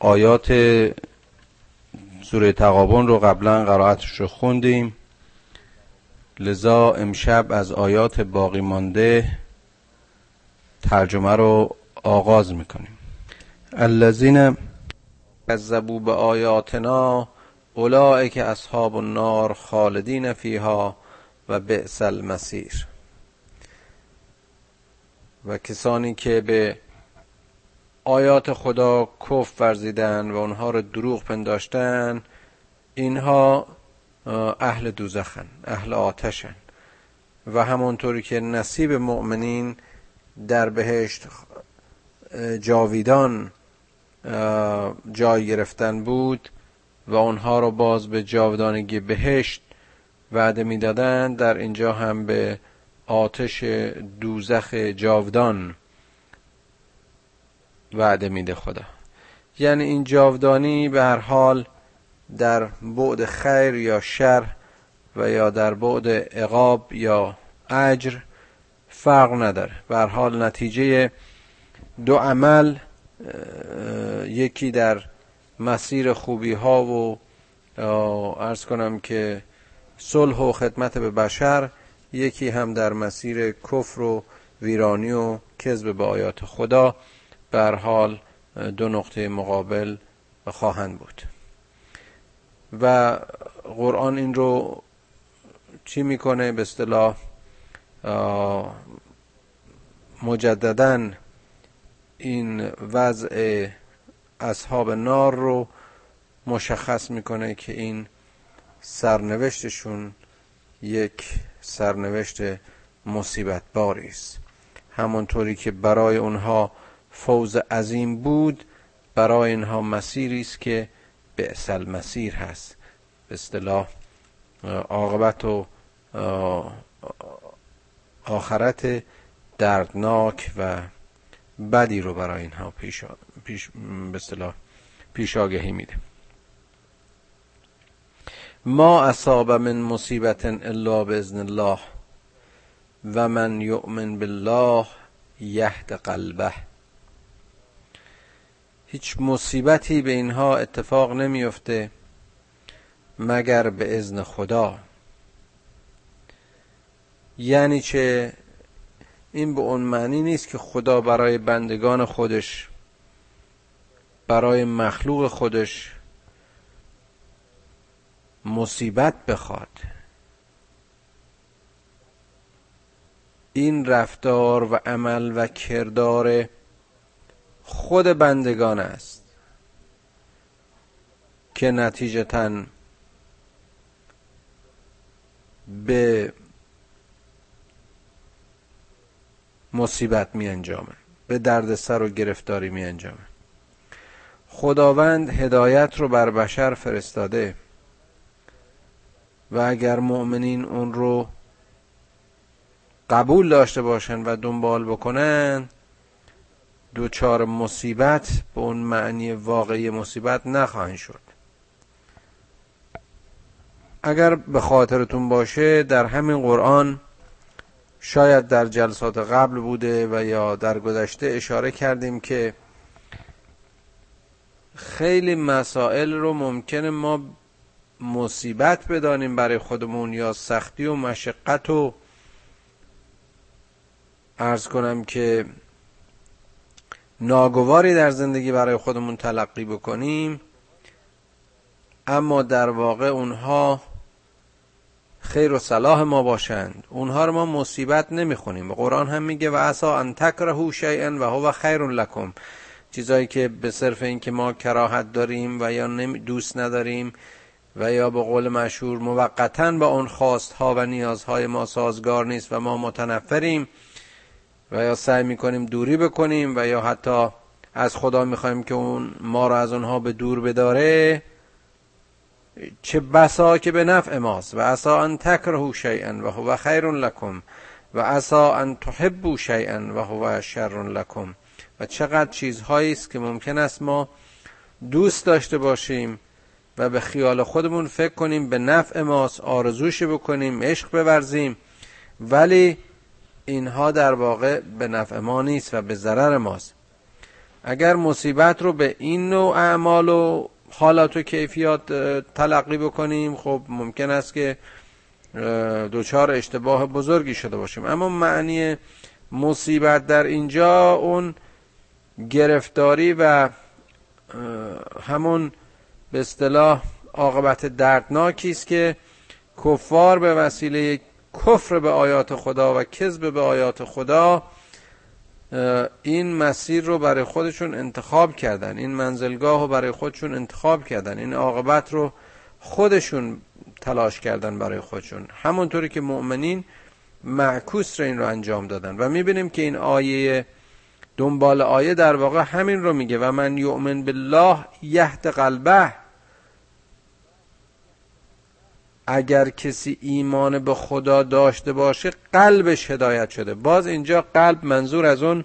آیات سوره تقابن رو قبلا قرائتش رو خوندیم. لذا امشب از آیات باقی مانده ترجمه رو آغاز می‌کنیم. الذین کذبوا به آیاتنا اولئک اصحاب النار خالدین فیها و بئس المصیر. و کسانی که به آیات خدا کف ورزیدن و اونها رو دروغ پنداشتن اینها اهل دوزخن اهل آتشن. و همونطوری که نصیب مؤمنین در بهشت جاویدان جای گرفتن بود و اونها رو باز به جاودانگی بهشت وعده می‌دادند در اینجا هم به آتش دوزخ جاودان وعده میده خدا. یعنی این جاودانی به هر حال در بعد خیر یا شر و یا در بعد عقاب یا اجر فرق نداره. به هر حال نتیجه دو عمل یکی در مسیر خوبی ها و ارز کنم که صلح و خدمت به بشر یکی هم در مسیر کفر و ویرانی و کذب به آیات خدا. بر حال دو نقطه مقابل خواهند بود. و قرآن این رو چی می‌کنه؟ به اصطلاح مجددا این وضع اصحاب نار رو مشخص می‌کنه که این سرنوشتشون یک سرنوشت مصیبت باری است. همونطوری که برای اونها فوز عظیم بود برای اینها مسیری است که به اصل مسیر هست. به اصطلاح عاقبت و آخرت دردناک و بدی رو برای اینها پیش, پیش به اصطلاح پیش آگهی میده. ما اصاب من مصیبت الا باذن الله و من یؤمن بالله یهد قلبه. هیچ مصیبتی به اینها اتفاق نمیفته مگر به اذن خدا. یعنی چه؟ این به اون معنی نیست که خدا برای بندگان خودش برای مخلوق خودش مصیبت بخواد. این رفتار و عمل و کردار خود بندگان است که نتیجتا به مصیبت می انجامه به دردسر و گرفتاری می انجامه خداوند هدایت رو بر بشر فرستاده و اگر مؤمنین اون رو قبول داشته باشن و دنبال بکنن دوچار مصیبت به اون معنی واقعی مصیبت نخواهند شد. اگر به خاطرتون باشه در همین قرآن شاید در جلسات قبل بوده و یا در گذشته اشاره کردیم که خیلی مسائل رو ممکنه ما مصیبت بدانیم برای خودمون یا سختی و مشقت و ارز کنم که ناگواری در زندگی برای خودمون تلقی بکنیم اما در واقع اونها خیر و صلاح ما باشند. اونها رو ما مصیبت نمی‌خونیم. قرآن هم میگه و عسا ان تکرهو شیئا و هو خیر لکم. چیزایی که به صرف این که ما کراهت داریم و یا دوست نداریم و یا به قول مشهور موقتا با اون خواست ها و نیازهای ما سازگار نیست و ما متنفریم و یا سعی می‌کنیم دوری بکنیم و یا حتی از خدا می‌خوایم که اون ما رو از اونها به دور بداره چه بسا که به نفع ماست. و عسا ان تکرهو شیئا و هو خیر لکم. و عسا ان تحبو شیئا و هو شر لکم. و چقدر چیزهایی است که ممکن است ما دوست داشته باشیم و به خیال خودمون فکر کنیم به نفع ماست آرزوش بکنیم عشق بورزیم. ولی اینها در واقع به نفع ما نیست و به ضرر ماست. اگر مصیبت رو به این نوع اعمال و حالات و کیفیات تلقی بکنیم خب ممکن است که دوچار اشتباه بزرگی شده باشیم. اما معنی مصیبت در اینجا اون گرفتاری و همون به اصطلاح عاقبت دردناکی است که کفار به وسیله کفر به آیات خدا و کذب به آیات خدا این مسیر رو برای خودشون انتخاب کردن. این منزلگاه رو برای خودشون انتخاب کردن. این عاقبت رو خودشون تلاش کردن برای خودشون. همونطوری که مؤمنین معکوس رو این رو انجام دادن. و می‌بینیم که این آیه دنبال آیه در واقع همین رو میگه. و من یؤمن بالله یهد قلبه. اگر کسی ایمان به خدا داشته باشه قلبش هدایت شده. باز اینجا قلب منظور از اون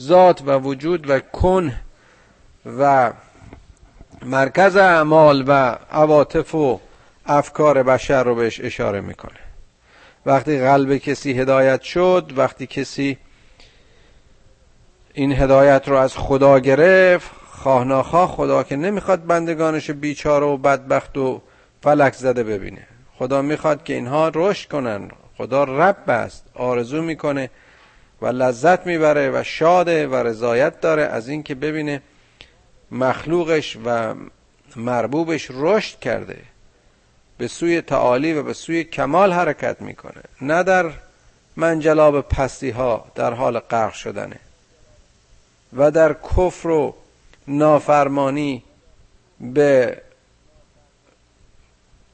ذات و وجود و کن و مرکز اعمال و عواطف و افکار بشر رو بهش اشاره می‌کنه. وقتی قلب کسی هدایت شد وقتی کسی این هدایت رو از خدا گرفت خواه خدا که نمی‌خواد بندگانش بیچاره و بدبخت و فلک زده ببینه. خدا می‌خواد که اینها رشد کنن. خدا رب است آرزو می‌کنه و لذت می‌بره و شاده و رضایت داره از اینکه ببینه مخلوقش و مربوبش رشد کرده. به سوی تعالی و به سوی کمال حرکت می‌کنه. نه در منجلاب پستی ها در حال غرق شدنه و در کفر و نافرمانی به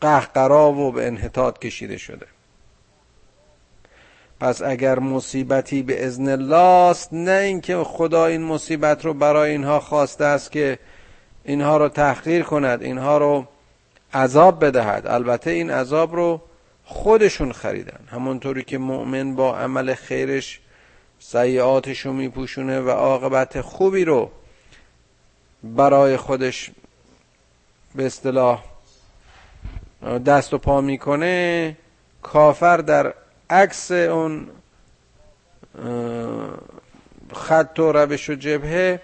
قهقرا و به انحطاط کشیده شده. پس اگر مصیبتی به ازن الله است نه اینکه خدا این مصیبت رو برای اینها خواسته است که اینها رو تحقیر کند اینها رو عذاب بدهد. البته این عذاب رو خودشون خریدن. همونطوری که مؤمن با عمل خیرش سیعاتش رو میپوشونه و عاقبت خوبی رو برای خودش به اصطلاح دست و پا می‌کنه کافر در عکس اون خط و روش و جبهه.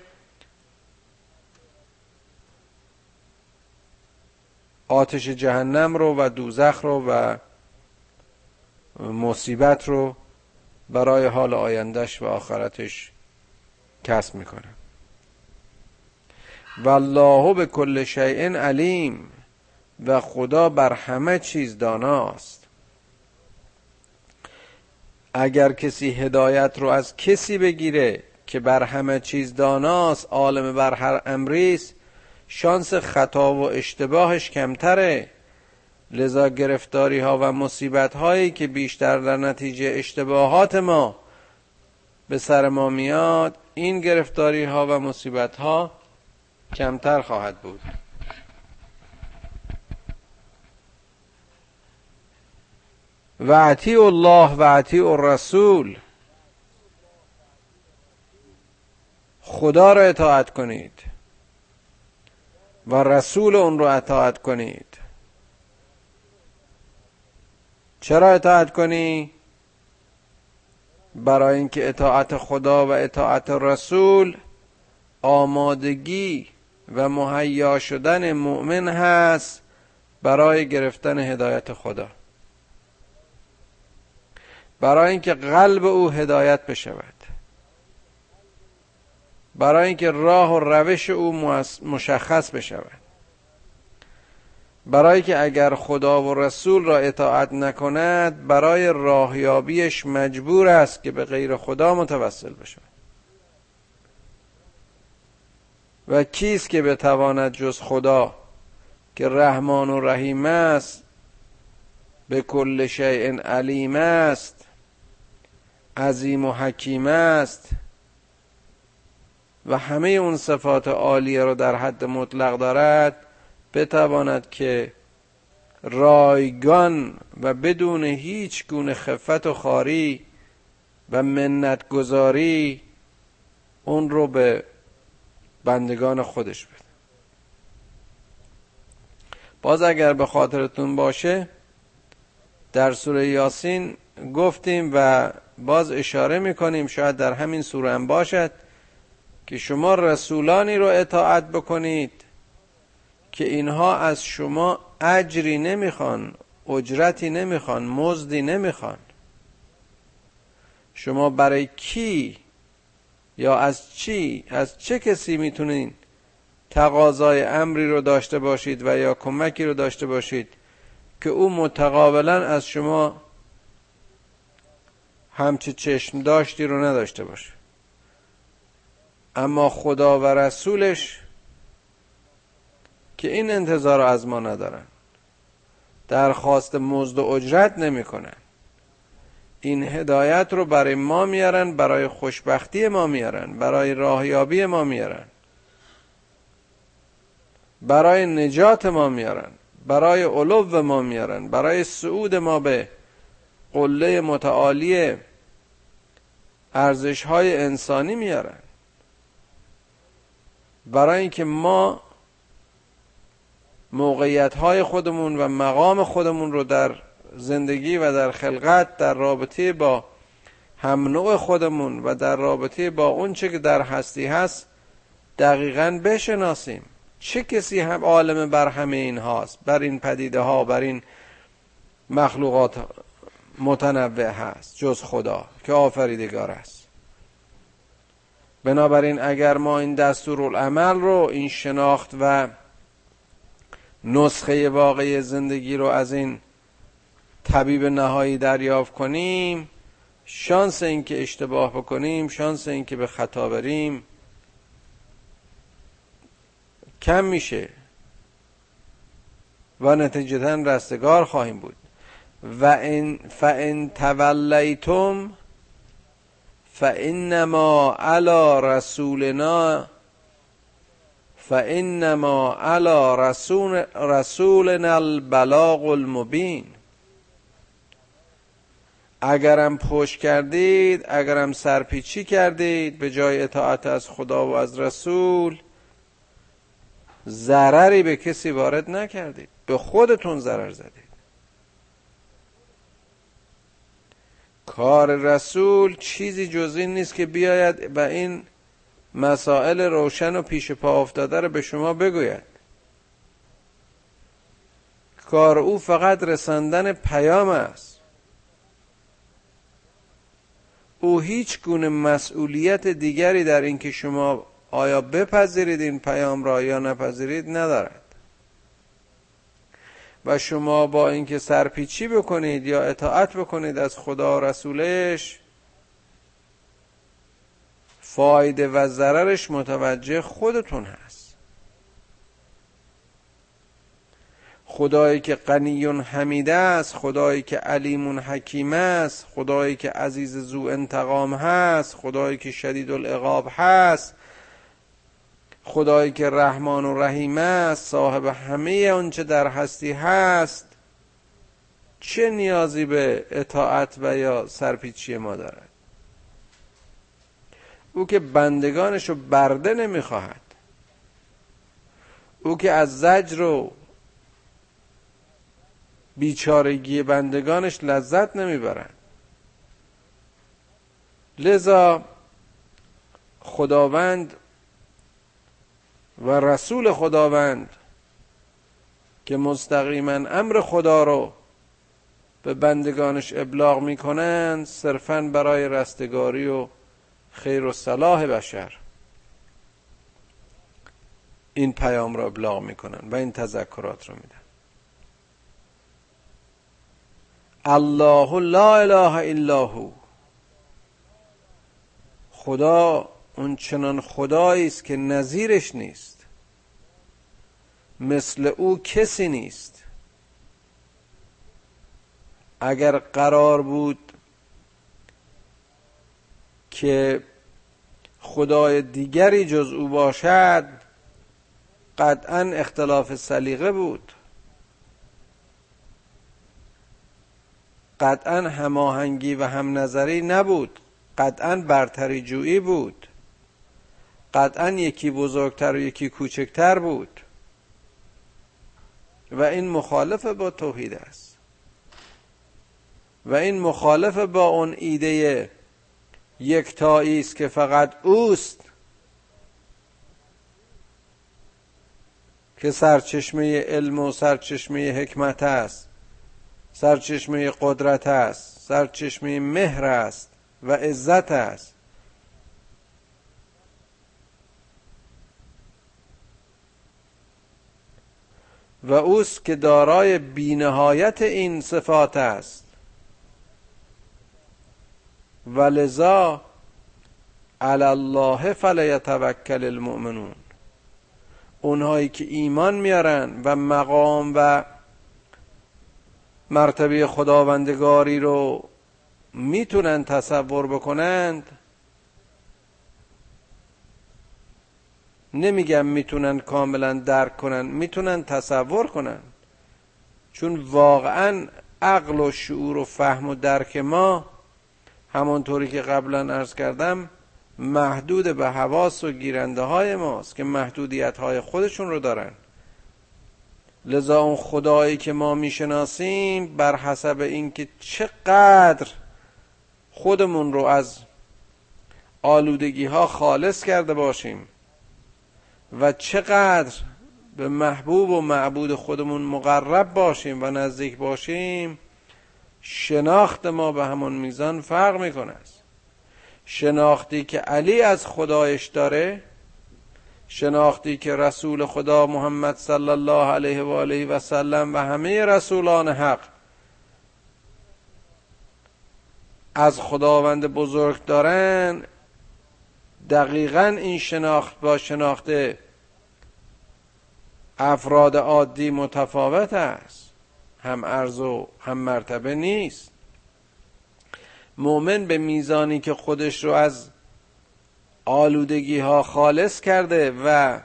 آتش جهنم رو و دوزخ رو و مصیبت رو برای حال آیندهش و آخرتش کسب می‌کنه. والله به کل شیء علیم. و خدا بر همه چیز داناست. اگر کسی هدایت رو از کسی بگیره که بر همه چیز داناست عالم بر هر امریست شانس خطا و اشتباهش کمتره. لذا گرفتاری ها و مصیبت هایی که بیشتر در نتیجه اشتباهات ما به سر ما میاد این گرفتاری ها و مصیبت ها کمتر خواهد بود. و الله و الرسول خدا را اطاعت کنید و رسول اون رو اطاعت کنید چرا اطاعت کنی؟ برای اینکه اطاعت خدا و اطاعت رسول آمادگی و مهیا شدن مؤمن هست برای گرفتن هدایت خدا برای اینکه قلب او هدایت بشود. برای اینکه راه و روش او مشخص بشود. برای که اگر خدا و رسول را اطاعت نکند برای راهیابیش مجبور است که به غیر خدا متوسل بشود. و کیست که بتواند جز خدا که رحمان و رحیم است به کل شیء علیم است عظیم و حکیم است. و همه اون صفات عالیه رو در حد مطلق دارد بتواند که رایگان و بدون هیچ گونه خفت و خاری و منت گذاری اون رو به بندگان خودش بده. باز اگر به خاطرتون باشه در سوره یاسین گفتیم و باز اشاره می‌کنیم شاید در همین سوره هم باشد که شما رسولانی رو اطاعت بکنید که اینها از شما اجری نمی‌خوان اجرتی نمی‌خوان مزدی نمی‌خوان. شما برای کی یا از چی از چه کسی می‌تونین تقاضای امری رو داشته باشید و یا کمکی رو داشته باشید که او متقابلا از شما همچه چشم داشتی رو نداشته باشه اما خدا و رسولش که این انتظار رو از ما ندارن. درخواست مزد و اجرت نمی‌کنن. این هدایت رو برای ما میارن برای خوشبختی ما میارن برای راهیابی ما میارن. برای نجات ما میارن برای علو ما میارن برای صعود ما به قله متعالی ارزش های انسانی میارن. برای اینکه ما موقعیت های خودمون و مقام خودمون رو در زندگی و در خلقت در رابطه با هم نوع خودمون و در رابطه با اون چه که در هستی هست دقیقا بشناسیم. چه کسی هم عالم بر همه این هاست بر این پدیده ها بر این مخلوقات متنوع هست جز خدا که آفریدگار است. بنابراین اگر ما این دستورالعمل رو این شناخت و نسخه واقعی زندگی رو از این طبیب نهایی دریافت کنیم شانس اینکه اشتباه بکنیم شانس اینکه به خطا بریم کم میشه و نتیجتا رستگار خواهیم بود. و ان فان تولیتم فانما علی رسولنا فانما علی رسول رسولنا البلاغ المبین اگرم پشت کردید اگرم سرپیچی کردید به جای اطاعت از خدا و از رسول ضرری به کسی وارد نکردید. به خودتون ضرر زدید. کار رسول چیزی جز این نیست که بیاید و این مسائل روشن و پیش پا افتاده رو به شما بگوید. کار او فقط رساندن پیام است. او هیچ گونه مسئولیت دیگری در اینکه شما آیا بپذیرید این پیام را یا نپذیرید ندارد. و شما با اینکه سرپیچی بکنید یا اطاعت بکنید از خدا رسولش فایده و ضررش متوجه خودتون هست. خدایی که غنی حمیده است خدایی که علیم حکیم است خدایی که عزیز زو انتقام هست خدایی که شدید العقاب هست خدایی که رحمان و رحیم است صاحب همه آنچه در هستی هست چه نیازی به اطاعت و یا سرپیچی ما دارد؟ او که بندگانش رو برده نمی‌خواهد. او که از زجر و بیچارگی بندگانش لذت نمی‌برد. لذا خداوند و رسول خداوند که مستقیما امر خدا رو به بندگانش ابلاغ می‌کنند صرفا برای رستگاری و خیر و صلاح بشر. این پیام را ابلاغ می‌کنن و این تذکرات رو میدن. الله لا اله الا هو. خدا اون چنان خدایی است که نظیرش نیست. مثل او کسی نیست. اگر قرار بود که خدای دیگری جز او باشد قطعا اختلاف سلیقه بود. قطعا هماهنگی و هم نظری نبود. قطعا برتری جویی بود. قطعا یکی بزرگتر و یکی کوچکتر بود. و این مخالف با توحید است. و این مخالف با اون ایده یکتایی است که فقط اوست که سرچشمه علم و سرچشمه حکمت است سرچشمه قدرت است سرچشمه مهر است و عزت است. و اوست که دارای بینهایت این صفات است. و لذا علی الله فلیتوکل المؤمنون. اونهایی که ایمان میارن و مقام و مرتبه خداوندگاری رو می‌تونن تصور بکنند نمیگم می‌تونن کاملا درک کنن می‌تونن تصور کنن. چون واقعا عقل و شعور و فهم و درک ما همانطوری که قبلا ارز کردم محدود به حواس و گیرنده های ماست که محدودیت های خودشون رو دارن. لذا اون خدایی که ما می‌شناسیم بر حسب اینکه چقدر خودمون رو از آلودگی ها خالص کرده باشیم و چقدر به محبوب و معبود خودمون مقرب باشیم و نزدیک باشیم شناخت ما به همون میزان فرق می‌کنه. است شناختی که علی از خدایش داره شناختی که رسول خدا محمد صلی الله علیه و آله و سلم و همه رسولان حق از خداوند بزرگ دارن دقیقا این شناخت با شناخت افراد عادی متفاوت است. هم ارز و هم مرتبه نیست. مؤمن به میزانی که خودش رو از آلودگی ها خالص کرده و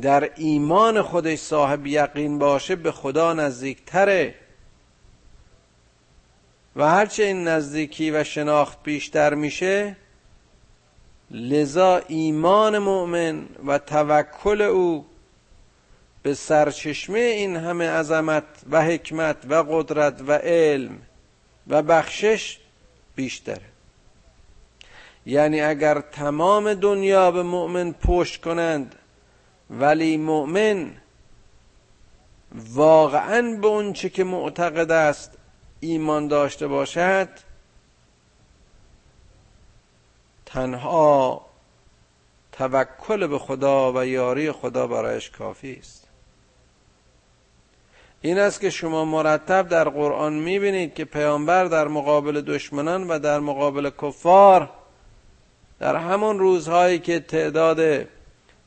در ایمان خودش صاحب یقین باشه به خدا نزدیکتره. و هرچه این نزدیکی و شناخت بیشتر میشه لذا ایمان مؤمن و توکل او به سرچشمه این همه عظمت و حکمت و قدرت و علم و بخشش بیشتره. یعنی اگر تمام دنیا به مؤمن پشت کنند ولی مؤمن واقعا به اونچه که معتقد است ایمان داشته باشد تنها توکل به خدا و یاری خدا برایش کافی است. این است که شما مرتب در قرآن می‌بینید که پیامبر در مقابل دشمنان و در مقابل کفار در همون روزهایی که تعداد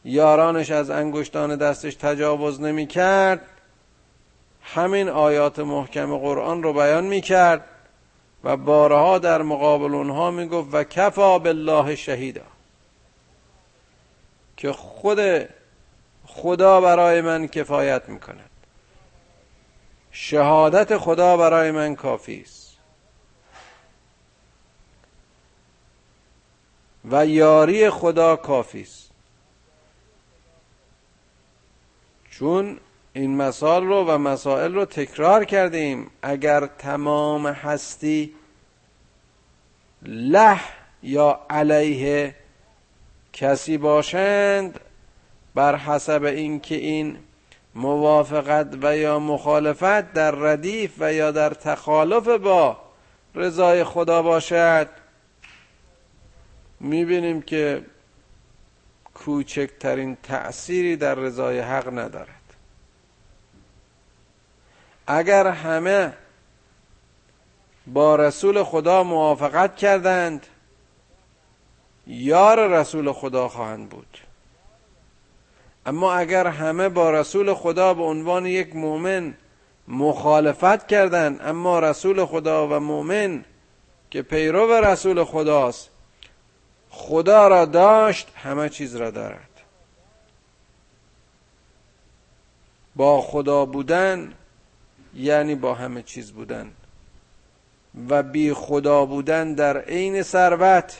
یارانش از انگشتان دستش تجاوز نمی کرد همین آیات محکم قرآن رو بیان می کرد و بارها در مقابل اونها می گفت و کفا بالله شهیدا. که خود خدا برای من کفایت می‌کند. شهادت خدا برای من کافی است. و یاری خدا کافی است. چون این مسائل رو و مسائل رو تکرار کردیم. اگر تمام هستی له یا علیه کسی باشند بر حسب اینکه این موافقت و یا مخالفت در ردیف و یا در تخالف با رضای خدا باشد. می‌بینیم که کوچکترین تأثیری در رضای حق ندارد. اگر همه با رسول خدا موافقت کردند. یار رسول خدا خواهند بود. اما اگر همه با رسول خدا به عنوان یک مؤمن مخالفت کردند اما رسول خدا و مؤمن که پیرو رسول خداست خدا را داشت همه چیز را دارد. با خدا بودن یعنی با همه چیز بودن. و بی خدا بودن در عین ثروت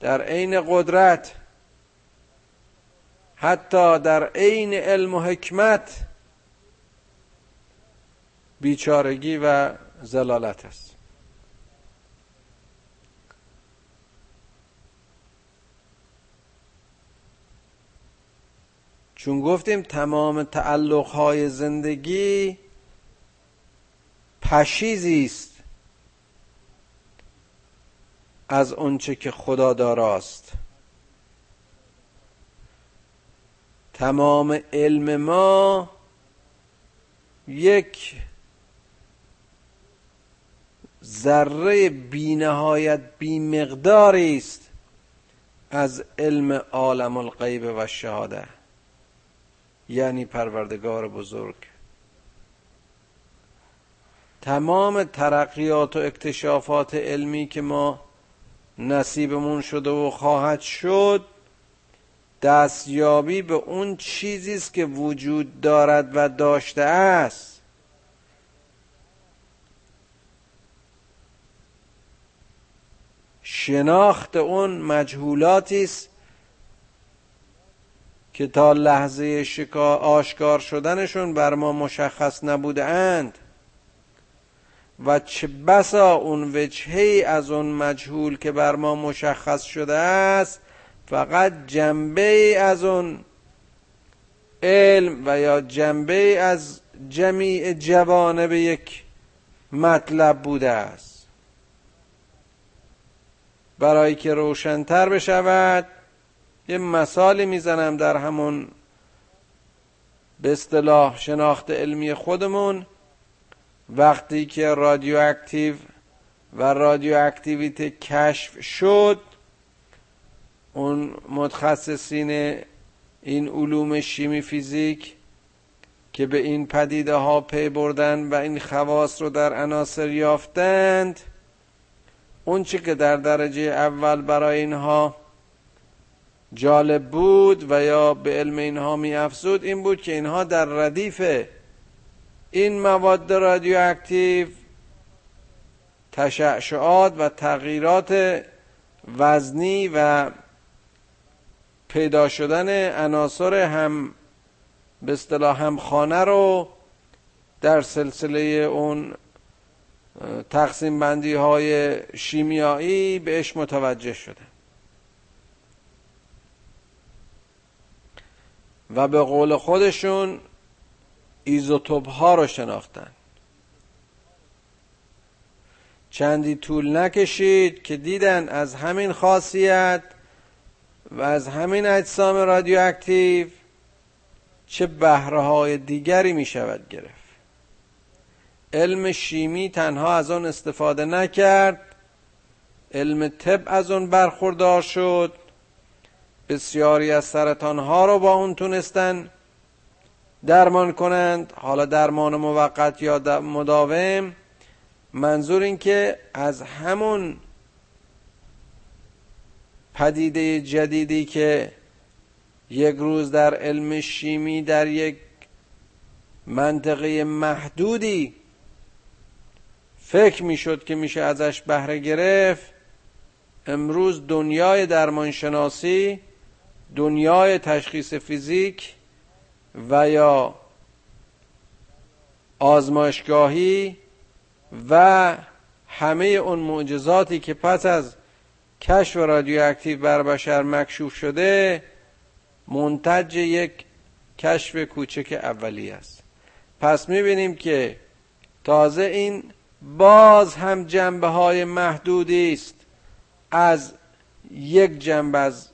در عین قدرت حتی در عین علم و حکمت بیچارگی و زلالت است. چون گفتیم تمام تعلق های زندگی پشیزی است. از اونچه که خدا داراست. تمام علم ما یک ذره بینهایت بیمقداری است از علم عالم الغیب و شهاده یعنی پروردگار بزرگ. تمام ترقیات و اکتشافات علمی که ما نصیبمون شده و خواهد شد دستیابی به اون چیزی است که وجود دارد و داشته است. شناخت اون مجهولاتی است که تا لحظه شکا آشکار شدنشون بر ما مشخص نبوده اند. و چه بسا اون وجهی از اون مجهول که بر ما مشخص شده است فقط جنبه از اون علم و یا جنبه از جمیع جوانب یک مطلب بوده است. برای که روشنتر بشود یه مثالی می‌زنم در همون به اصطلاح شناخت علمی خودمون. وقتی که رادیواکتیو و رادیواکتیویته کشف شد اون متخصصین این علوم شیمی فیزیک که به این پدیده ها پی بردن و این خواص رو در عناصر یافتند اون چی که در درجه اول برای اینها جالب بود و یا به علم اینها می افزود این بود که اینها در ردیف این مواد رادیواکتیو تشعشعات و تغییرات وزنی و پیدا شدن عناصر هم به اصطلاح هم خانه رو در سلسله اون تقسیم بندی های شیمیایی بهش متوجه شده و به قول خودشون ایزوتوپ ها رو شناختن. چندی طول نکشید که دیدن از همین خاصیت و از همین اجسام رادیواکتیو چه بهره های دیگری می شود گرفت. علم شیمی تنها از آن استفاده نکرد علم طب از آن برخوردار شد. بسیاری از سرطان ها رو با اون تونستن درمان کنند. حالا درمان موقت یا مداوم. منظور این که از همون پدیده جدیدی که یک روز در علم شیمی در یک منطقه محدودی فکر می‌شد که میشه ازش بهره گرفت امروز دنیای درمانشناسی دنیای تشخیص فیزیک و یا آزمایشگاهی و همه اون معجزاتی که پس از کشف رادیواکتیو بر بشر مکشوف شده منتج یک کشف کوچک اولی است. پس می‌بینیم که تازه این باز هم جنبه های محدودی است از یک جنبه از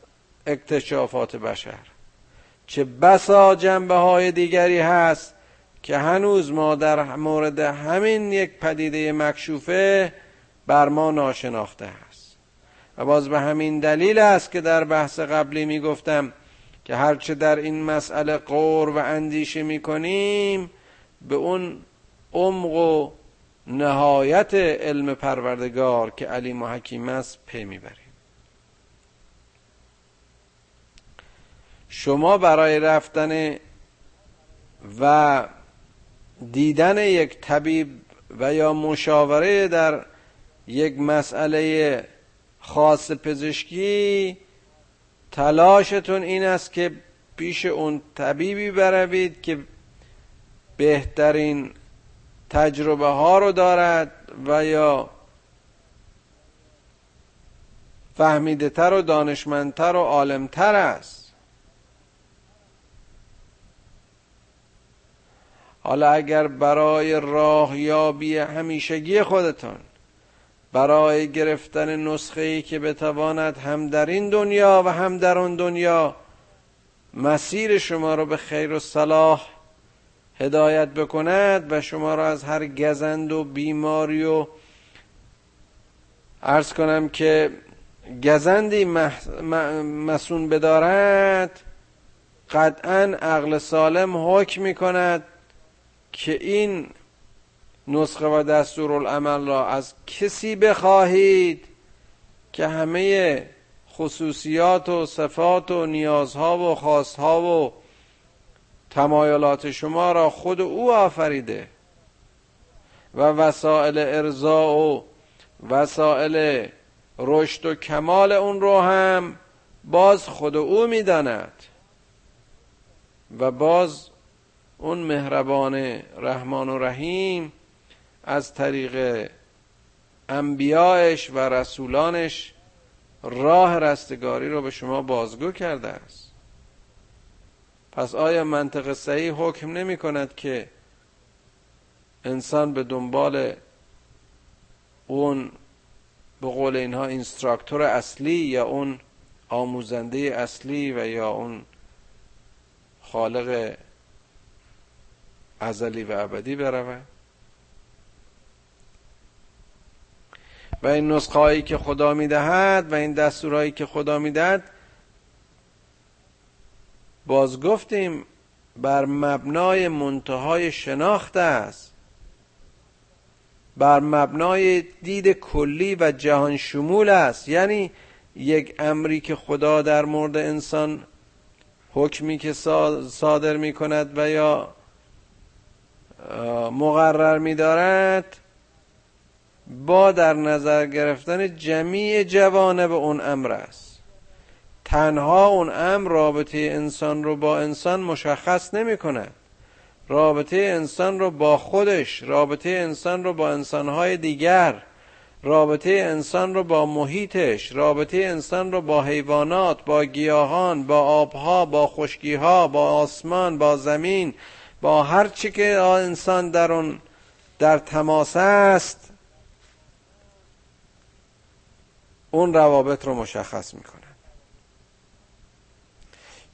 اکتشافات بشر. چه بسا جنبه های دیگری هست که هنوز ما در مورد همین یک پدیده مکشوفه بر ما ناشناخته هست. و باز به همین دلیل است که در بحث قبلی می گفتم که هرچه در این مسئله قور و اندیشه می کنیم به اون عمق و نهایت علم پروردگار که علیم و حکیم است پی می‌بریم. شما برای رفتن و دیدن یک طبیب و یا مشاوره در یک مسئله خاص پزشکی تلاشتون این است که پیش اون طبیبی بروید که بهترین تجربه ها رو دارد و یا فهمیده تر و دانشمندتر و عالمتر است. حالا اگر برای راه یابی همیشگی خودتان برای گرفتن نسخه ای که بتواند هم در این دنیا و هم در آن دنیا مسیر شما رو به خیر و صلاح هدایت بکند و شما را از هر گزند و بیماری و ارز کنم که گزندی مسون بدارد قطعا عقل سالم حکم می کند که این نسخه و دستور العمل را از کسی بخواهید که همه خصوصیات و صفات و نیازها و خواستها و تمایلات شما را خود او آفریده و وسائل ارضا و وسائل رشد و کمال اون رو هم باز خود او می‌داند و باز اون مهربان رحمان و رحیم از طریق انبیایش و رسولانش راه رستگاری رو به شما بازگو کرده است. پس آیا منطق صحیح حکم نمی کند که انسان به دنبال اون به قول اینها اینستراکتور اصلی یا اون آموزنده اصلی و یا اون خالق ازلی و ابدی برود و این نسخه هایی که خدا می‌دهد و این دستورهایی که خدا می‌دهد باز گفتیم بر مبنای منتهای شناخت است. بر مبنای دید کلی و جهان شمول است. یعنی یک امری که خدا در مورد انسان حکمی که صادر می کند و یا مقرر می دارد با در نظر گرفتن جمیع جوانب اون امر است. تنها اون امر رابطه انسان رو با انسان مشخص نمی کند رابطه انسان رو با خودش رابطه انسان رو با انسانهای دیگر رابطه انسان رو با محیطش رابطه انسان رو با حیوانات با گیاهان با آبها با خشکیها با آسمان با زمین با هر چی که انسان در اون در تماس است اون روابط رو مشخص می‌کنه.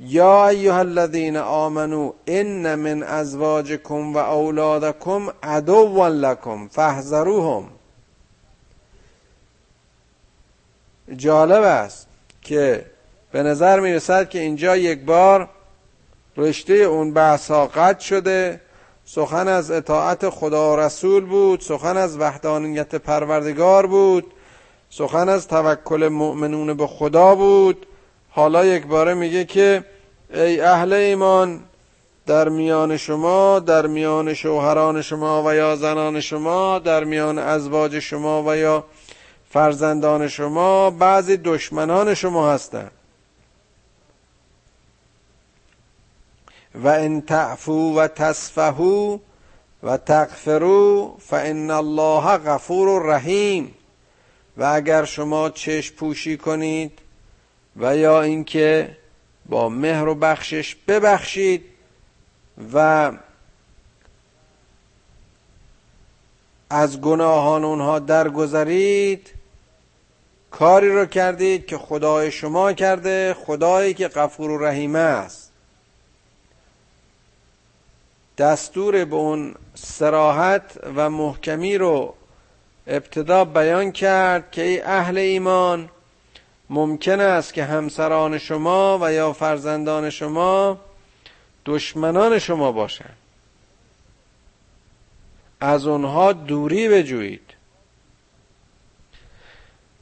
یا ایها الذین آمنو ان من ازواجکم و اولادکم عدو لکم فاحذروهم. جالب است که به نظر می رسد که اینجا یک بار رشته اون بحث قطع شده. سخن از اطاعت خدا و رسول بود. سخن از وحدانیت پروردگار بود. سخن از توکل مؤمنون به خدا بود. حالا یک باره میگه که ای اهل ایمان در میان شما در میان شوهران شما و یا زنان شما در میان ازواج شما و یا فرزندان شما بعضی دشمنان شما هستند و ان تعفو و تصفهو و تغفرو فان الله غفور رحیم و اگر شما چشم پوشی کنید و یا اینکه با مهر و بخشش ببخشید و از گناهان اونها درگذرید کاری رو کردید که خدای شما کرده خدایی که غفور و رحیمه است. دستور به اون سراحت و محکمی رو ابتدا بیان کرد که ای اهل ایمان ممکن است که همسران شما و یا فرزندان شما دشمنان شما باشند از اونها دوری بجویید.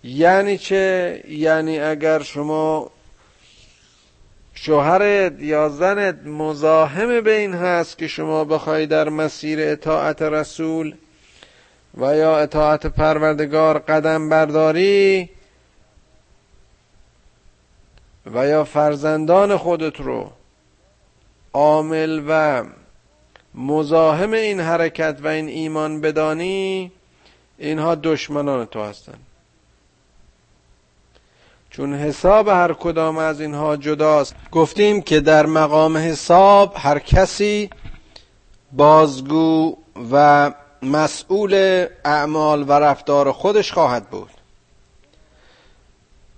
یعنی چه؟ یعنی اگر شما شوهرت یا زنت مزاحم به این هست که شما بخوای در مسیر اطاعت رسول و یا اطاعت پروردگار قدم برداری و یا فرزندان خودت رو عامل و مزاحم این حرکت و این ایمان بدانی اینها دشمنان تو هستند چون حساب هر کدام از اینها جداست. گفتیم که در مقام حساب هر کسی بازگو و مسئول اعمال و رفتار خودش خواهد بود.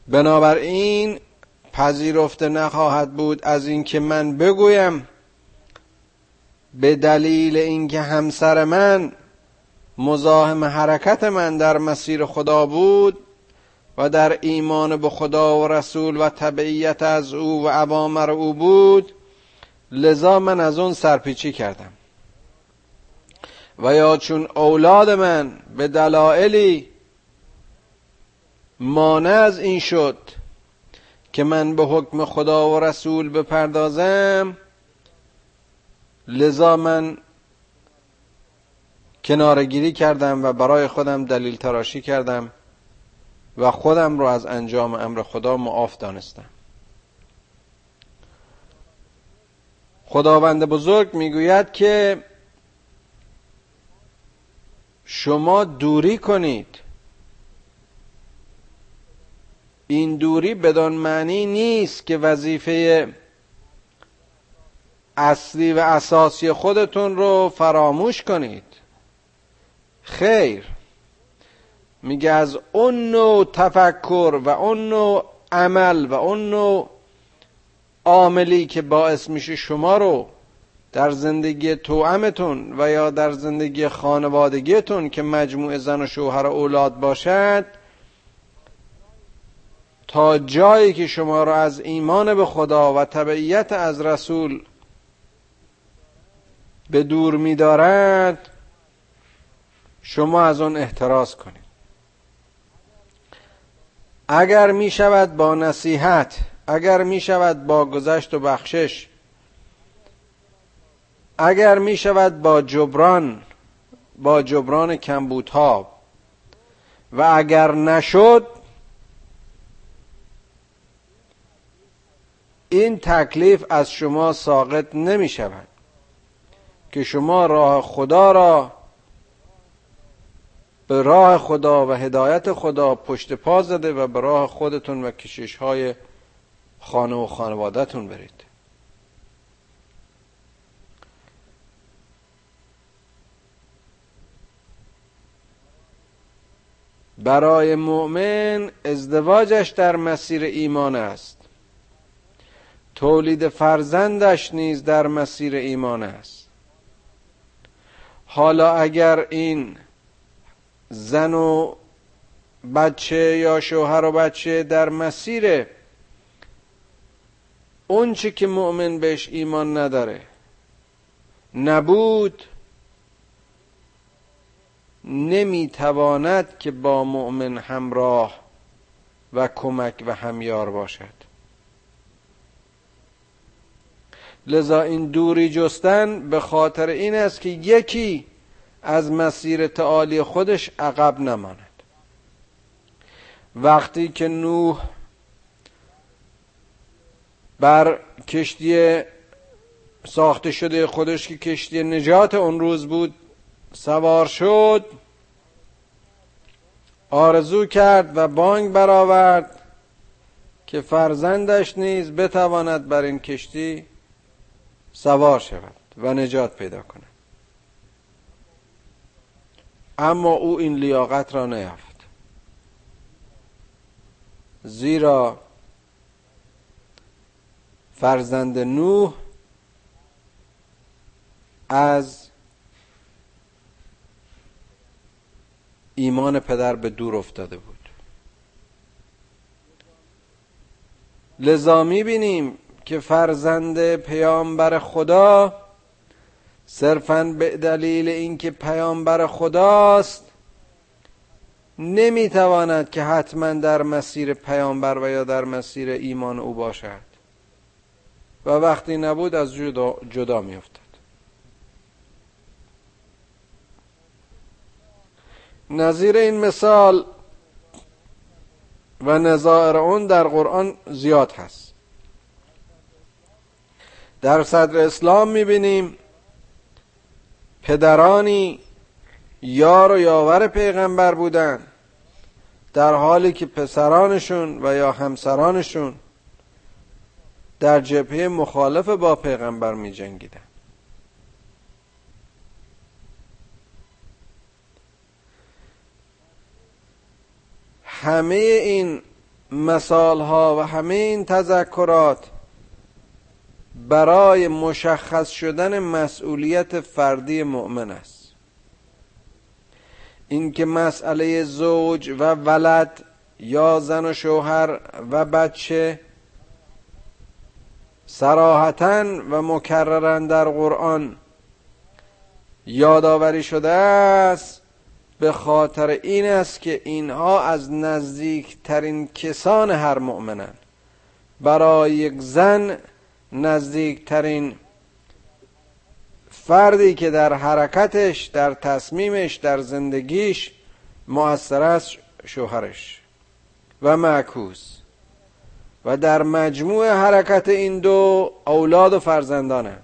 بنابراین پذیرفته نخواهد بود از اینکه من بگویم به دلیل اینکه همسر من مزاحم حرکت من در مسیر خدا بود و در ایمان به خدا و رسول و تبعیت از او و عوامر او بود لذا من از اون سرپیچی کردم. و یا چون اولاد من به دلایلی مانع از این شد که من به حکم خدا و رسول بپردازم لذا من کنارگیری کردم و برای خودم دلیل تراشی کردم. و خودم رو از انجام امر خدا معاف دانستم. خداوند بزرگ می‌گوید که شما دوری کنید. این دوری بدان معنی نیست که وظیفه اصلی و اساسی خودتون رو فراموش کنید. خیر. میگه از اون نوع تفکر و اون نوع عمل و اون نوع عاملی که باعث میشه شما رو در زندگی توامتون و یا در زندگی خانوادگیتون که مجموع زن و شوهر و اولاد باشد تا جایی که شما را از ایمان به خدا و تبعیت از رسول به دور میدارد شما از آن احتراز کنید. اگر می شود با نصیحت اگر می شود با گذشت و بخشش اگر می شود با جبران با جبران کمبودها و اگر نشد این تکلیف از شما ساقط نمی شود که شما راه خدا را به راه خدا و هدایت خدا پشت پا زده و به راه خودتون و کشش های خانه و خانوادهتون برید. برای مؤمن ازدواجش در مسیر ایمان است. تولید فرزندش نیز در مسیر ایمان است. حالا اگر این زن و بچه یا شوهر و بچه در مسیر اونچه که مؤمن بهش ایمان نداره. نبود نمی‌تواند که با مؤمن همراه و کمک و همیار باشد. لذا این دوری جستن به خاطر این است که یکی از مسیر تعالی خودش عقب نماند. وقتی که نوح بر کشتی ساخته شده خودش که کشتی نجات اون روز بود سوار شد آرزو کرد و بانگ برآورد که فرزندش نیز بتواند بر این کشتی سوار شود و نجات پیدا کند. اما او این لیاقت را نیافت. زیرا فرزند نوح از ایمان پدر به دور افتاده بود. لذا می‌بینیم که فرزند پیامبر خدا صرفا به دلیل اینکه پیامبر خداست نمی‌تواند که حتما در مسیر پیامبر و یا در مسیر ایمان او باشد. و وقتی نبود از جدا, جدا میافتد. نظیر این مثال و نظائر اون در قرآن زیاد هست. در صدر اسلام می‌بینیم پدرانی یار و یاور پیغمبر بودند در حالی که پسرانشون و یا همسرانشون در جبهه مخالف با پیغمبر می جنگیدن. همه این مثال ها و همه این تذکرات برای مشخص شدن مسئولیت فردی مؤمن است. اینکه مسئله زوج و ولد یا زن و شوهر و بچه سراحتا و مکررا در قرآن یادآوری شده است به خاطر این است که اینها از نزدیکترین کسان هر مؤمنن برای یک زن نزدیکترین فردی که در حرکتش در تصمیمش در زندگیش مؤثر است شوهرش و معکوس. و در مجموع حرکت این دو اولاد و فرزندانه.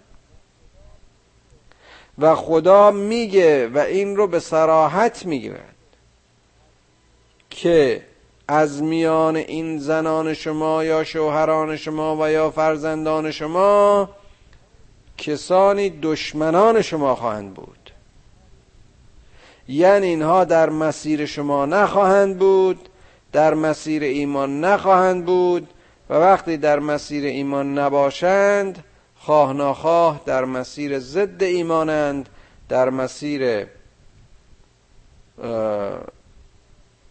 و خدا میگه و این رو به سراحت میگه که از میان این زنان شما یا شوهران شما و یا فرزندان شما کسانی دشمنان شما خواهند بود. یعنی اینها در مسیر شما نخواهند بود در مسیر ایمان نخواهند بود و وقتی در مسیر ایمان نباشند خواه ناخواه در مسیر ضد ایمانند در مسیر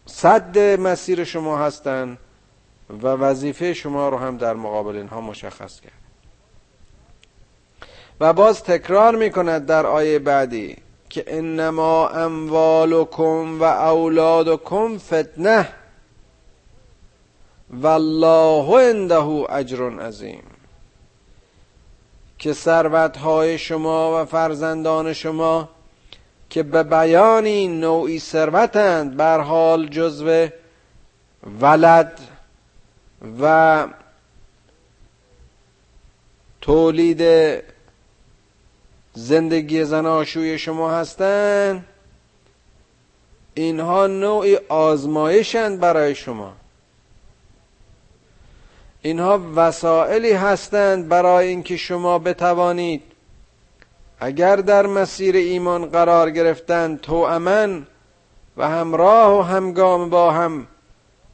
صد مسیر شما هستند و وظیفه شما رو هم در مقابل اینها مشخص کرد. و باز تکرار می کند در آیه بعدی که انما اموالکم و اولادکم فتنه والله عنده اجر عظیم. که ثروتهای شما و فرزندان شما که به بیانی نوعی ثروتند بر حال جزو ولد و تولید زندگی زناشوی شما هستند. اینها نوعی آزمایشند برای شما. اینها وسائلی هستند برای اینکه شما بتوانید اگر در مسیر ایمان قرار گرفتن امن و همراه و همگام با هم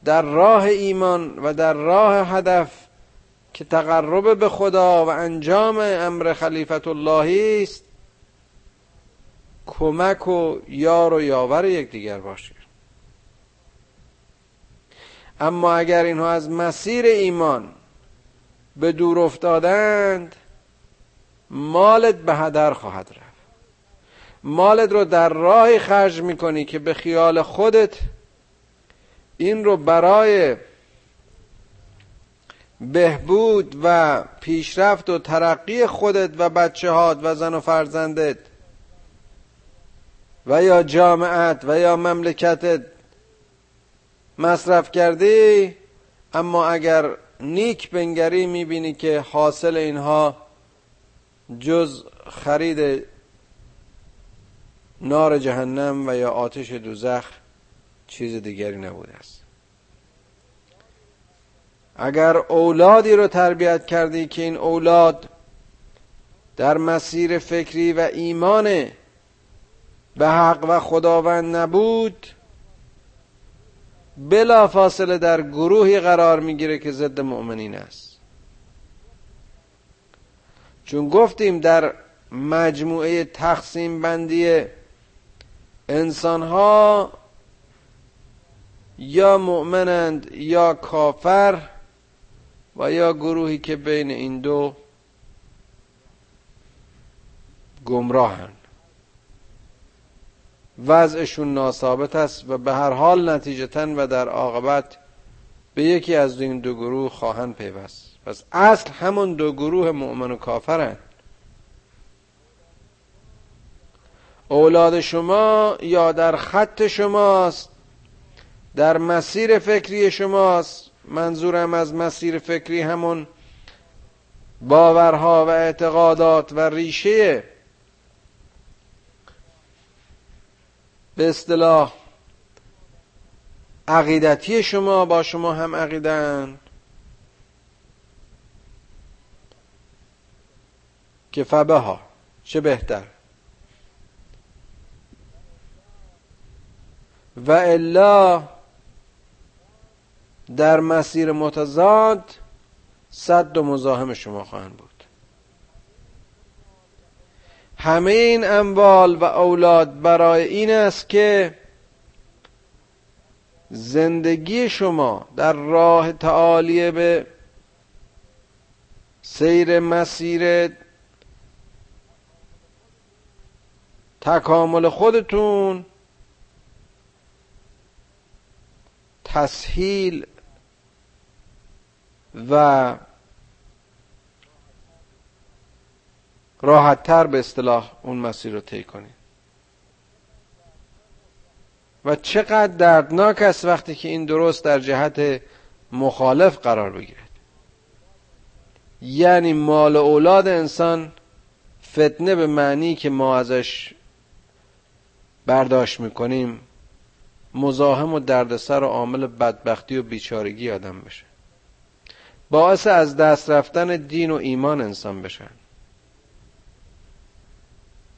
در راه ایمان و در راه هدف که تقرب به خدا و انجام امر خلیفت الله است کمک و یار و یاور یکدیگر باشید اما اگر اینها از مسیر ایمان به دور افتادند مالت به هدر خواهد رفت. مالت رو در راهی خرج می‌کنی که به خیال خودت این رو برای بهبود و پیشرفت و ترقی خودت و بچه هات و زن و فرزندت و یا جامعت و یا مملکتت مصرف کردی اما اگر نیک بنگری می‌بینی که حاصل اینها جز خرید نار جهنم و یا آتش دوزخ چیز دیگری نبوده است. اگر اولادی رو تربیت کردی که این اولاد در مسیر فکری و ایمان به حق و خداوند نبود بلا فاصله در گروهی قرار می‌گیره که ضد مؤمنین است. چون گفتیم در مجموعه تقسیم بندی انسان ها یا مؤمنند یا کافر و یا گروهی که بین این دو گمراهند وضعشون ناثابت است و به هر حال نتیجتا و در عاقبت به یکی از این دو گروه خواهند پیوست. پس اصل همون دو گروه مؤمن و کافرند اولاد شما یا در خط شماست در مسیر فکری شماست. منظورم از مسیر فکری همون باورها و اعتقادات و ریشه. به اصطلاح عقیدتی شما با شما هم عقیدن که فبه ها چه بهتر؟ و الا در مسیر متضاد صد و مزاحم شما خواهند بود. همه این اموال و اولاد برای این است که زندگی شما در راه تعالی به سیر مسیر تکامل خودتون تسهیل و راحتتر به اصطلاح اون مسیر رو طی کنید. و چقدر دردناک است وقتی که این درست در جهت مخالف قرار بگیرد یعنی مال و اولاد انسان فتنه به معنی که ما ازش برداشت می‌کنیم مزاحم و دردسر و عامل بدبختی و بیچارگی آدم بشه. باعث از دست رفتن دین و ایمان انسان بشن.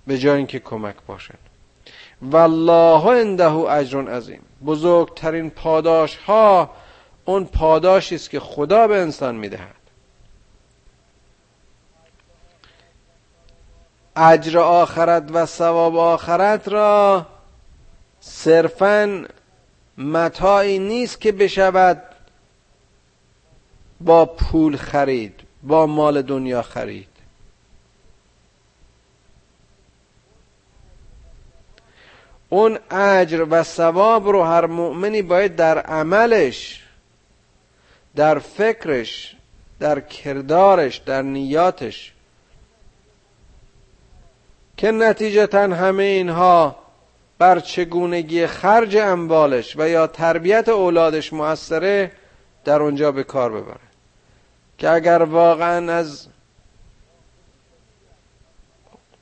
به جای اینکه کمک باشن. والله عنده اجر عظیم. بزرگترین پاداش ها اون پاداشی است که خدا به انسان می‌دهد. اجر آخرت و ثواب آخرت را صرفا متاعی نیست که بشود با پول خرید با مال دنیا خرید. اون اجر و ثواب رو هر مؤمنی باید در عملش در فکرش در کردارش در نیاتش که نتیجتا همه اینها بر چگونگی خرج اموالش و یا تربیت اولادش موثره در اونجا به کار ببره. که اگر واقعا از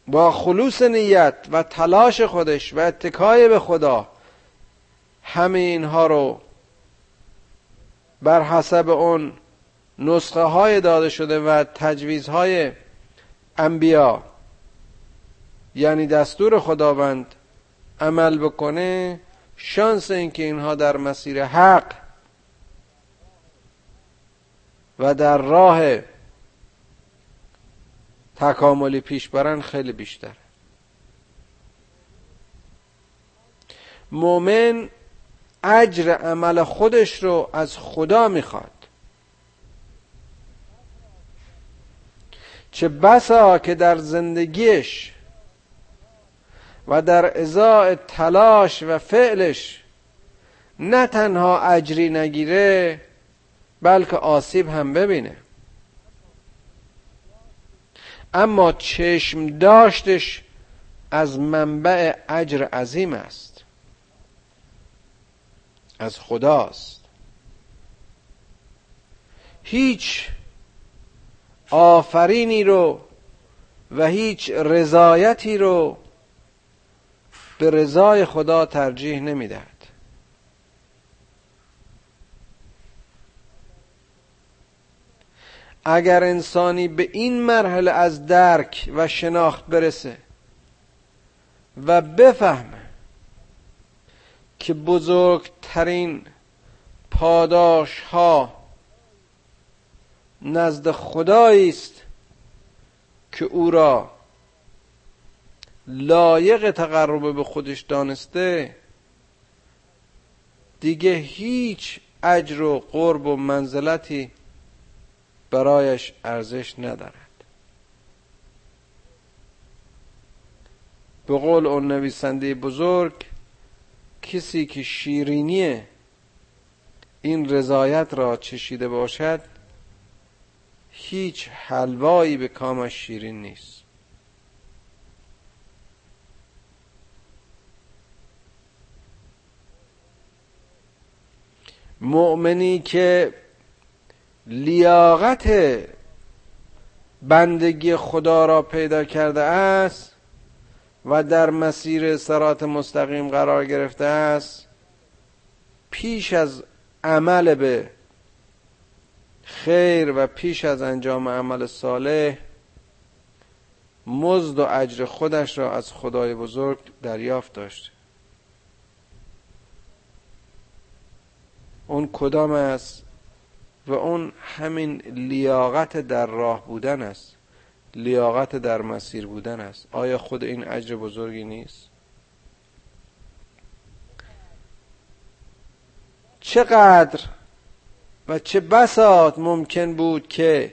با خلوص نیت و تلاش خودش و اتکای به خدا همه اینها رو بر حسب اون نسخه های داده شده و تجویز های انبیا یعنی دستور خداوند عمل بکنه شانس اینکه اینها در مسیر حق و در راه تکاملی پیش برن خیلی بیشتر. مؤمن اجر عمل خودش رو از خدا می‌خواد. چه بسا که در زندگیش و در ازای تلاش و فعلش نه تنها اجری نگیره بلکه آسیب هم ببینه. اما چشم داشتش از منبع اجر عظیم است. از خداست. هیچ آفرینی رو و هیچ رضایتی رو به رضای خدا ترجیح نمی‌دهد. اگر انسانی به این مرحله از درک و شناخت برسه و بفهمه که بزرگترین پاداش ها نزد خدایی است که او را لایق تقرب به خودش دانسته دیگه هیچ اجر و قرب و منزلتی برایش ارزش ندارد. به قول اون نویسنده بزرگ کسی که شیرینی این رضایت را چشیده باشد هیچ حلوایی به کامش شیرین نیست. مؤمنی که لیاقت بندگی خدا را پیدا کرده است و در مسیر سرات مستقیم قرار گرفته است پیش از عمل به خیر و پیش از انجام عمل صالح مزد و اجر خودش را از خدای بزرگ دریافت داشت. اون کدام است؟ و اون همین لیاقت در راه بودن است. لیاقت در مسیر بودن است. آیا خود این اجر بزرگی نیست؟ چقدر و چه بسات ممکن بود که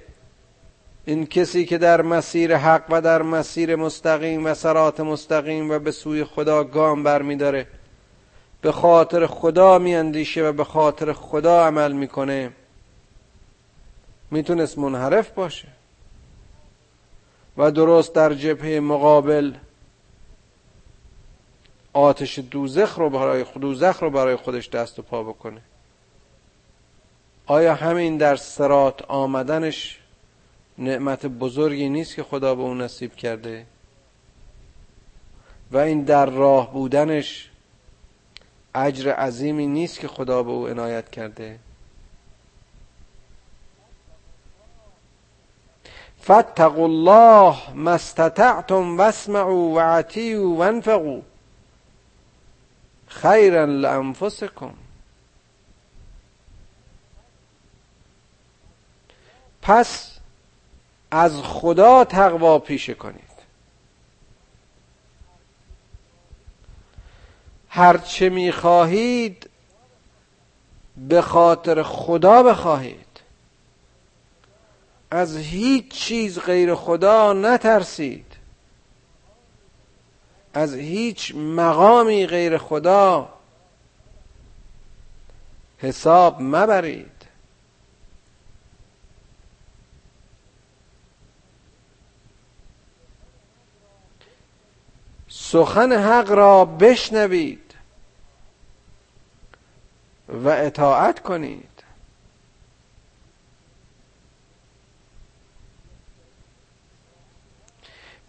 این کسی که در مسیر حق و در مسیر مستقیم و سرات مستقیم و به سوی خدا گام برمیداره به خاطر خدا میاندیشه و به خاطر خدا عمل می‌کنه. می‌تونست منحرف باشه و درست در جبهه مقابل آتش دوزخ رو برای دوزخ رو برای خودش دست و پا بکنه. آیا همین در سرات آمدنش نعمت بزرگی نیست که خدا به اون نصیب کرده؟ و این در راه بودنش اجر عظیمی نیست که خدا به او عنایت کرده. فاتقوا الله ما استطعتم واسمعوا وعتیوا وانفقوا خیرا لانفسکم. پس از خدا تقوا پیشه کنید. هرچه می‌خواهید به خاطر خدا بخواهید. از هیچ چیز غیر خدا نترسید. از هیچ مقامی غیر خدا حساب مبرید. سخن حق را بشنوید. و اطاعت کنید.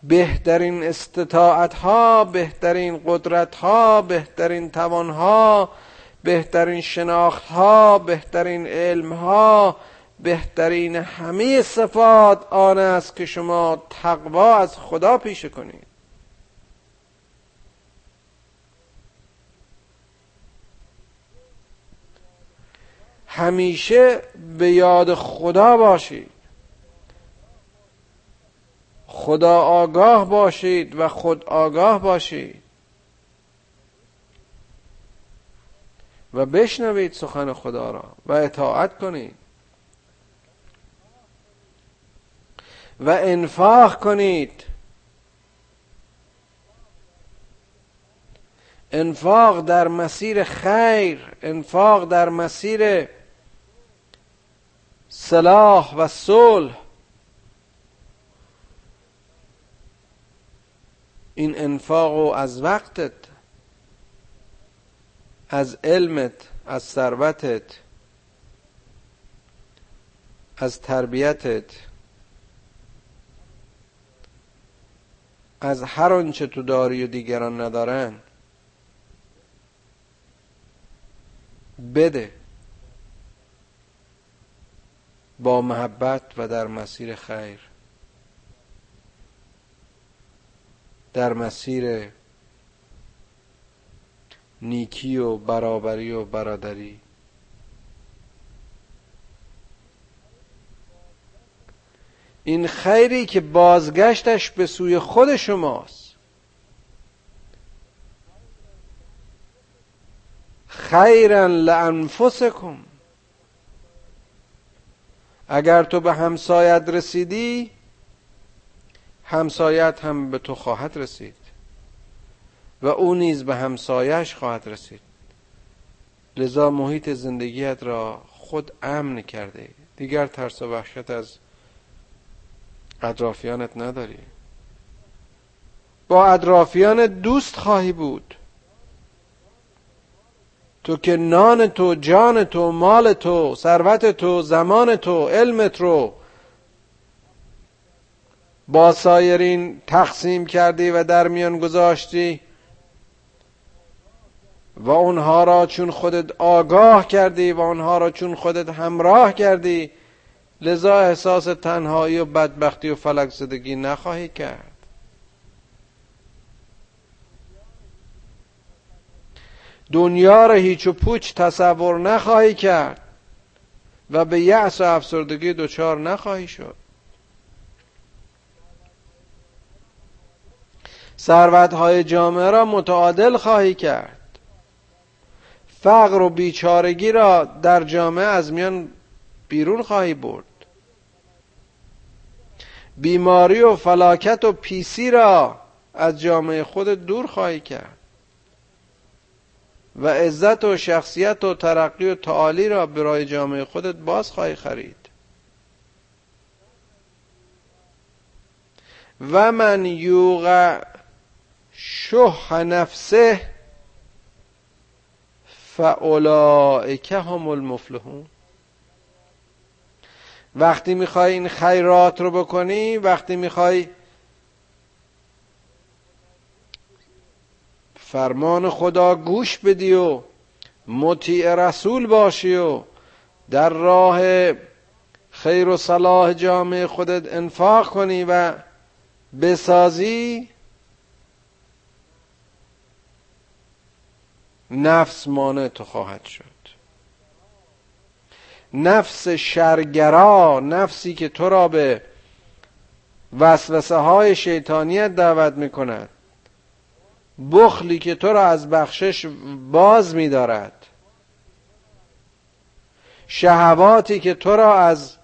بهترین استطاعت ها بهترین قدرت ها بهترین توان ها بهترین شناخت ها بهترین علم ها بهترین همه صفات آن است که شما تقوا از خدا پیشه کنید. همیشه به یاد خدا باشید. خدا آگاه باشید و خود آگاه باشید. و بشنوید سخن خدا را و اطاعت کنید. و انفاق کنید. انفاق در مسیر خیر انفاق در مسیر صلاح و صلح. این انفاق و از وقتت از علمت از ثروتت از تربیتت از هر آنچه تو داری و دیگران ندارن. بده. با محبت و در مسیر خیر. در مسیر نیکی و برابری و برادری. این خیری که بازگشتش به سوی خود شماست. خیرا لانفسکم. اگر تو به همسایت رسیدی همسایت هم به تو خواهد رسید. و او نیز به همسایش خواهد رسید. لذا محیط زندگیت را خود امن کرده. دیگر ترس و وحشت از اطرافیانت نداری. با اطرافیان دوست خواهی بود. تو که نان تو جان تو مال تو ثروت تو زمان تو علمت رو با سایرین تقسیم کردی و در میان گذاشتی و اونها را چون خودت آگاه کردی و اونها را چون خودت همراه کردی لذا احساس تنهایی و بدبختی و فلک زدگی نخواهی کرد. دنیا را هیچ و پوچ تصور نخواهی کرد و به یأس و افسردگی دچار نخواهی شد. های جامعه را متعادل خواهی کرد. فقر و بیچارگی را در جامعه از میان بیرون خواهی برد. بیماری و فلاکت و پیسی را از جامعه خود دور خواهی کرد. و عزت و شخصیت و ترقی و تعالی را برای جامعه خودت باز خواهی خرید. و من یوغ شح نفسه فاولائک هم المفلحون. وقتی می‌خوای این خیرات رو بکنی وقتی می‌خوای فرمان خدا گوش بدی و مطیع رسول باشی و در راه خیر و صلاح جامعه خودت انفاق کنی و بسازی نفس مانع تو خواهد شد. نفس شرگرا نفسی که تو را به وسوسه های شیطانیت دعوت می کند بخلی که تو را از بخشش باز می دارد شهواتی که تو را از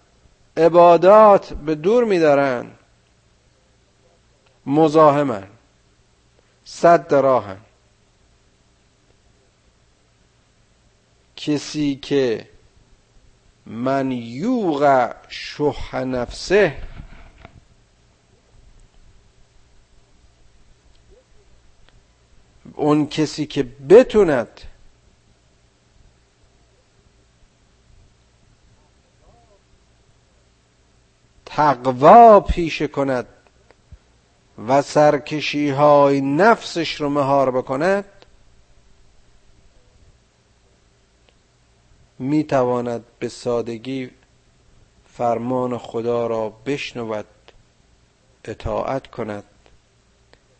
عبادات به دور می دارند مزاحمن. صد راهن کسی که من یوغ شح نفسه اون کسی که بتوند تقوا پیشه کند و سرکشی های نفسش رو مهار بکند می تواند به سادگی فرمان خدا را بشنود اطاعت کند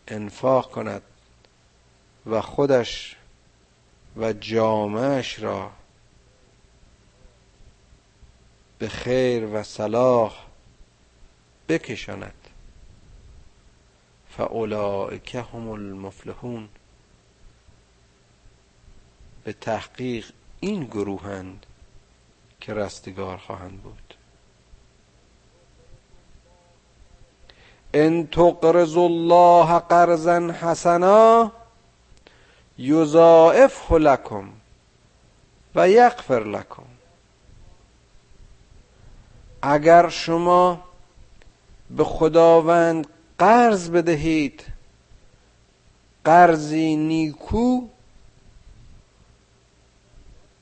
انفاق کند. و خودش و جامعش را به خیر و صلاح بکشاند. فاولائک هم المفلحون. به تحقیق این گروهند که رستگار خواهند بود. ان تقرض الله قرضا حسنا یضاعفه لکم و یغفر لکم. اگر شما به خداوند قرض بدهید قرضی نیکو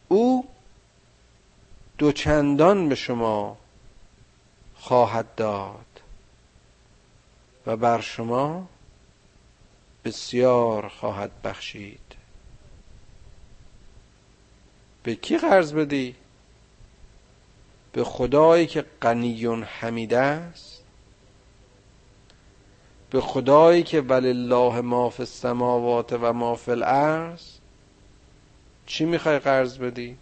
او دوچندان به شما خواهد داد و بر شما بسیار خواهد بخشید. به کی قرض بدی؟ به خدایی که غنی حمیده است به خدایی که ولله ما فی السماوات و ما فی الارض چی می‌خوای قرض بدی؟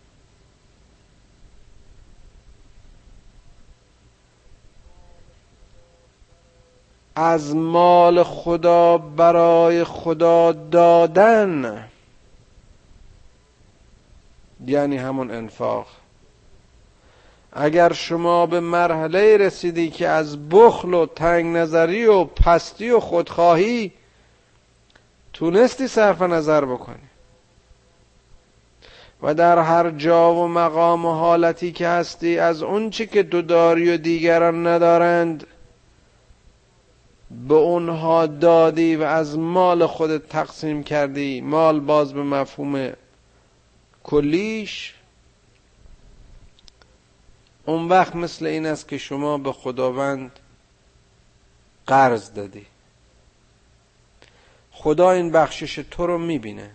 از مال خدا برای خدا دادن یعنی همون انفاق. اگر شما به مرحله رسیدی که از بخل و تنگ نظری و پستی و خودخواهی تونستی صرف نظر بکنی. و در هر جا و مقام و حالتی که هستی از اون چی که تو داری و دیگران ندارند به اونها دادی و از مال خودت تقسیم کردی. مال باز به مفهوم کلیش اون وقت مثل این است که شما به خداوند قرض دادی. خدا این بخشش تو رو می‌بینه.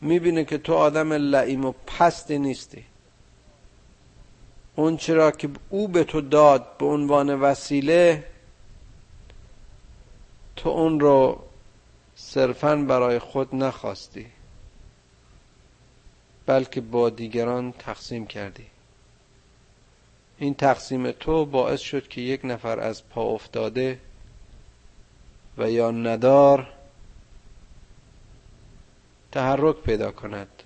می‌بینه که تو آدم لعیم و پستی نیستی. اون چرا که او به تو داد به عنوان وسیله تو اون رو صرفا برای خود نخواستی. بلکه با دیگران تقسیم کردی. این تقسیم تو باعث شد که یک نفر از پا افتاده و یا ندار تحرک پیدا کند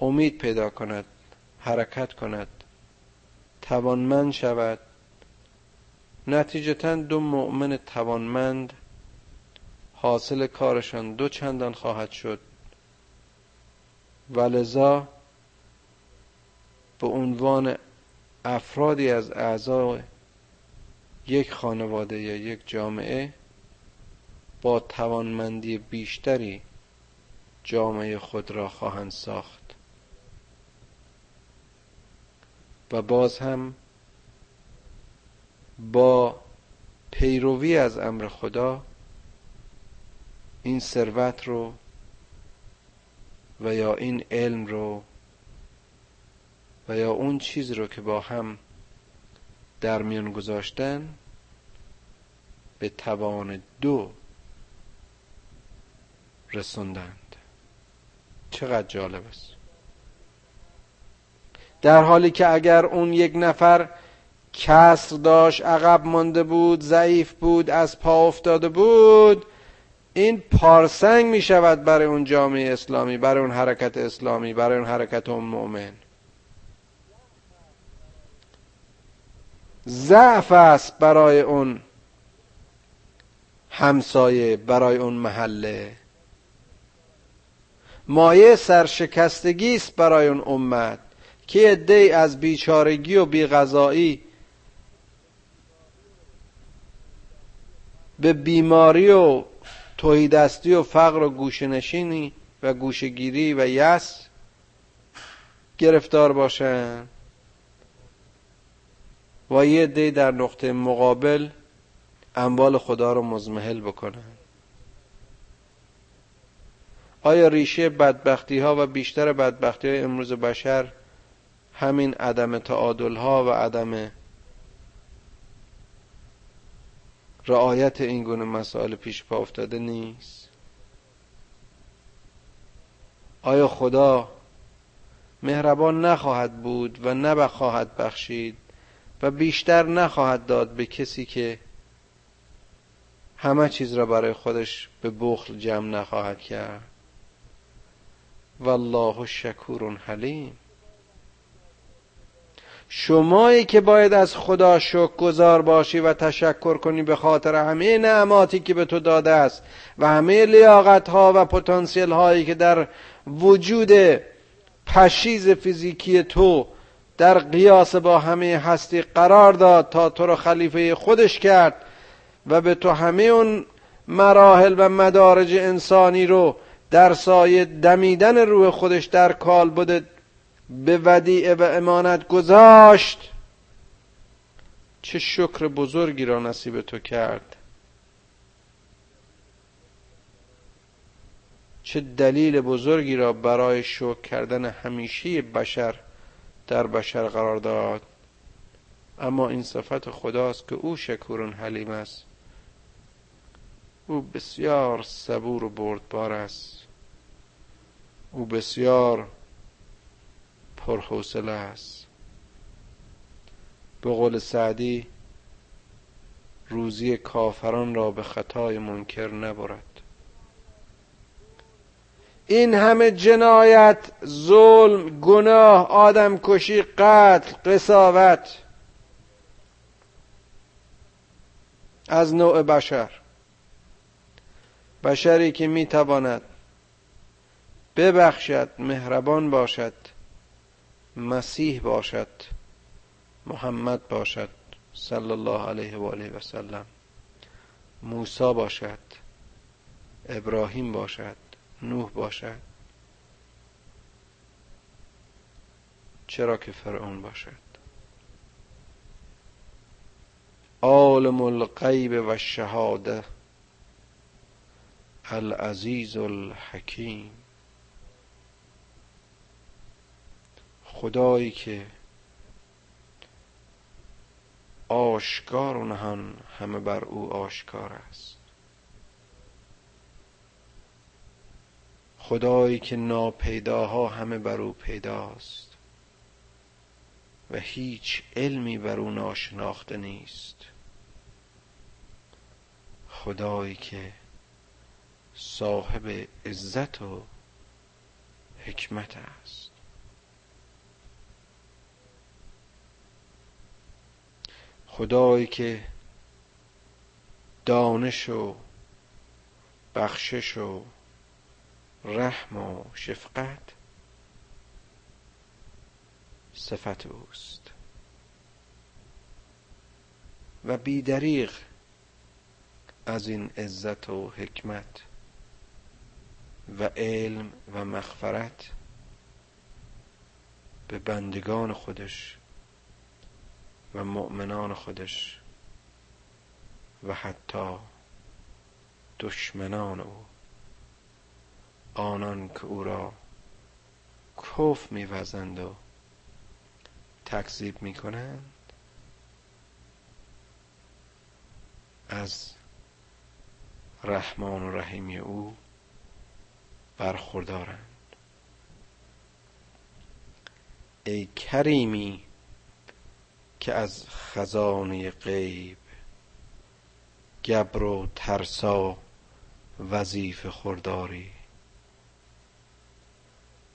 امید پیدا کند حرکت کند توانمند شود. نتیجتا دو مؤمن توانمند حاصل کارشان دو چندان خواهد شد. و لذا به عنوان افرادی از اعضای یک خانواده یا یک جامعه با توانمندی بیشتری جامعه خود را خواهند ساخت. و باز هم با پیروی از امر خدا این ثروت رو و یا این علم رو و یا اون چیز رو که با هم در میان گذاشتن به توان دو رسوندند. چقدر جالب است. در حالی که اگر اون یک نفر کسر داشت عقب مانده بود ضعیف بود از پا افتاده بود این پارسنگ می شود برای اون جامعه اسلامی برای اون حرکت اسلامی برای اون حرکت اون مؤمن. ضعف است برای اون همسایه برای اون محله. مایه سرشکستگی است برای اون امت که عدهای از بیچارگی و بیغذایی به بیماری و توهیدستی و فقر و گوشنشینی و گوشگیری و یس گرفتار باشن. و یه دی در نقطه مقابل اموال خدا رو مزمحل بکنن. آیا ریشه بدبختی ها و بیشتر بدبختی های امروز بشر همین عدم تعادل ها و عدم رعایت این گونه مسائل پیش پا افتاده نیست. آیا خدا مهربان نخواهد بود و نبخواهد بخشید و بیشتر نخواهد داد به کسی که همه چیز را برای خودش به بخل جمع نخواهد کرد؟ والله شکور حلیم. شمایی که باید از خدا شکر گذار باشی و تشکر کنی به خاطر همه نعماتی که به تو داده است و همه لیاقت ها و پتانسیل هایی که در وجود پشیز فیزیکی تو در قیاس با همه هستی قرار داد تا تو رو خلیفه خودش کرد و به تو همه اون مراحل و مدارج انسانی رو در سایه دمیدن روح خودش در کال بوده به ودیعه و امانت گذاشت. چه شکر بزرگی را نصیب تو کرد. چه دلیل بزرگی را برای شکر کردن همیشه بشر در بشر قرار داد. اما این صفت خداست که او شکور حلیم است. او بسیار صبور و بردبار است. او بسیار پرحوصله است. به قول سعدی روزی کافران را به خطای منکر نبرد. این همه جنایت ظلم گناه آدم کشی قتل قصاوت از نوع بشر. بشری که می‌تواند ببخشد مهربان باشد مسیح باشد محمد باشد صلی الله علیه و آله و سلم. موسی باشد ابراهیم باشد نوح باشد. چرا که فرعون باشد؟ عالم الغیب و الشهاده العزیز الحکیم. خدایی که آشکار و نهان همه بر او آشکار است. خدایی که ناپیداها همه بر او پیداست و هیچ علمی بر او ناشناخته نیست. خدایی که صاحب عزت و حکمت است. خدایی که دانش و بخشش و رحم و شفقت صفت اوست. و بیدریغ از این عزت و حکمت و علم و مغفرت به بندگان خودش و مؤمنان خودش و حتی دشمنان او. آنان که او را کف میوزند و تکذیب می‌کنند از رحمان و رحیمی او برخوردارند. ای کریمی که از خزانه غیب گبر و ترسا وظیفه خورداری.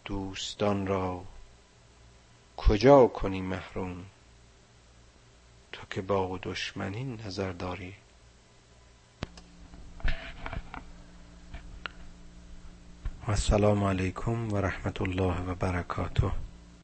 دوستان را کجا کنی محروم؟ تو که با دشمنی نظر داری. و السلام علیکم و رحمت الله و برکاته.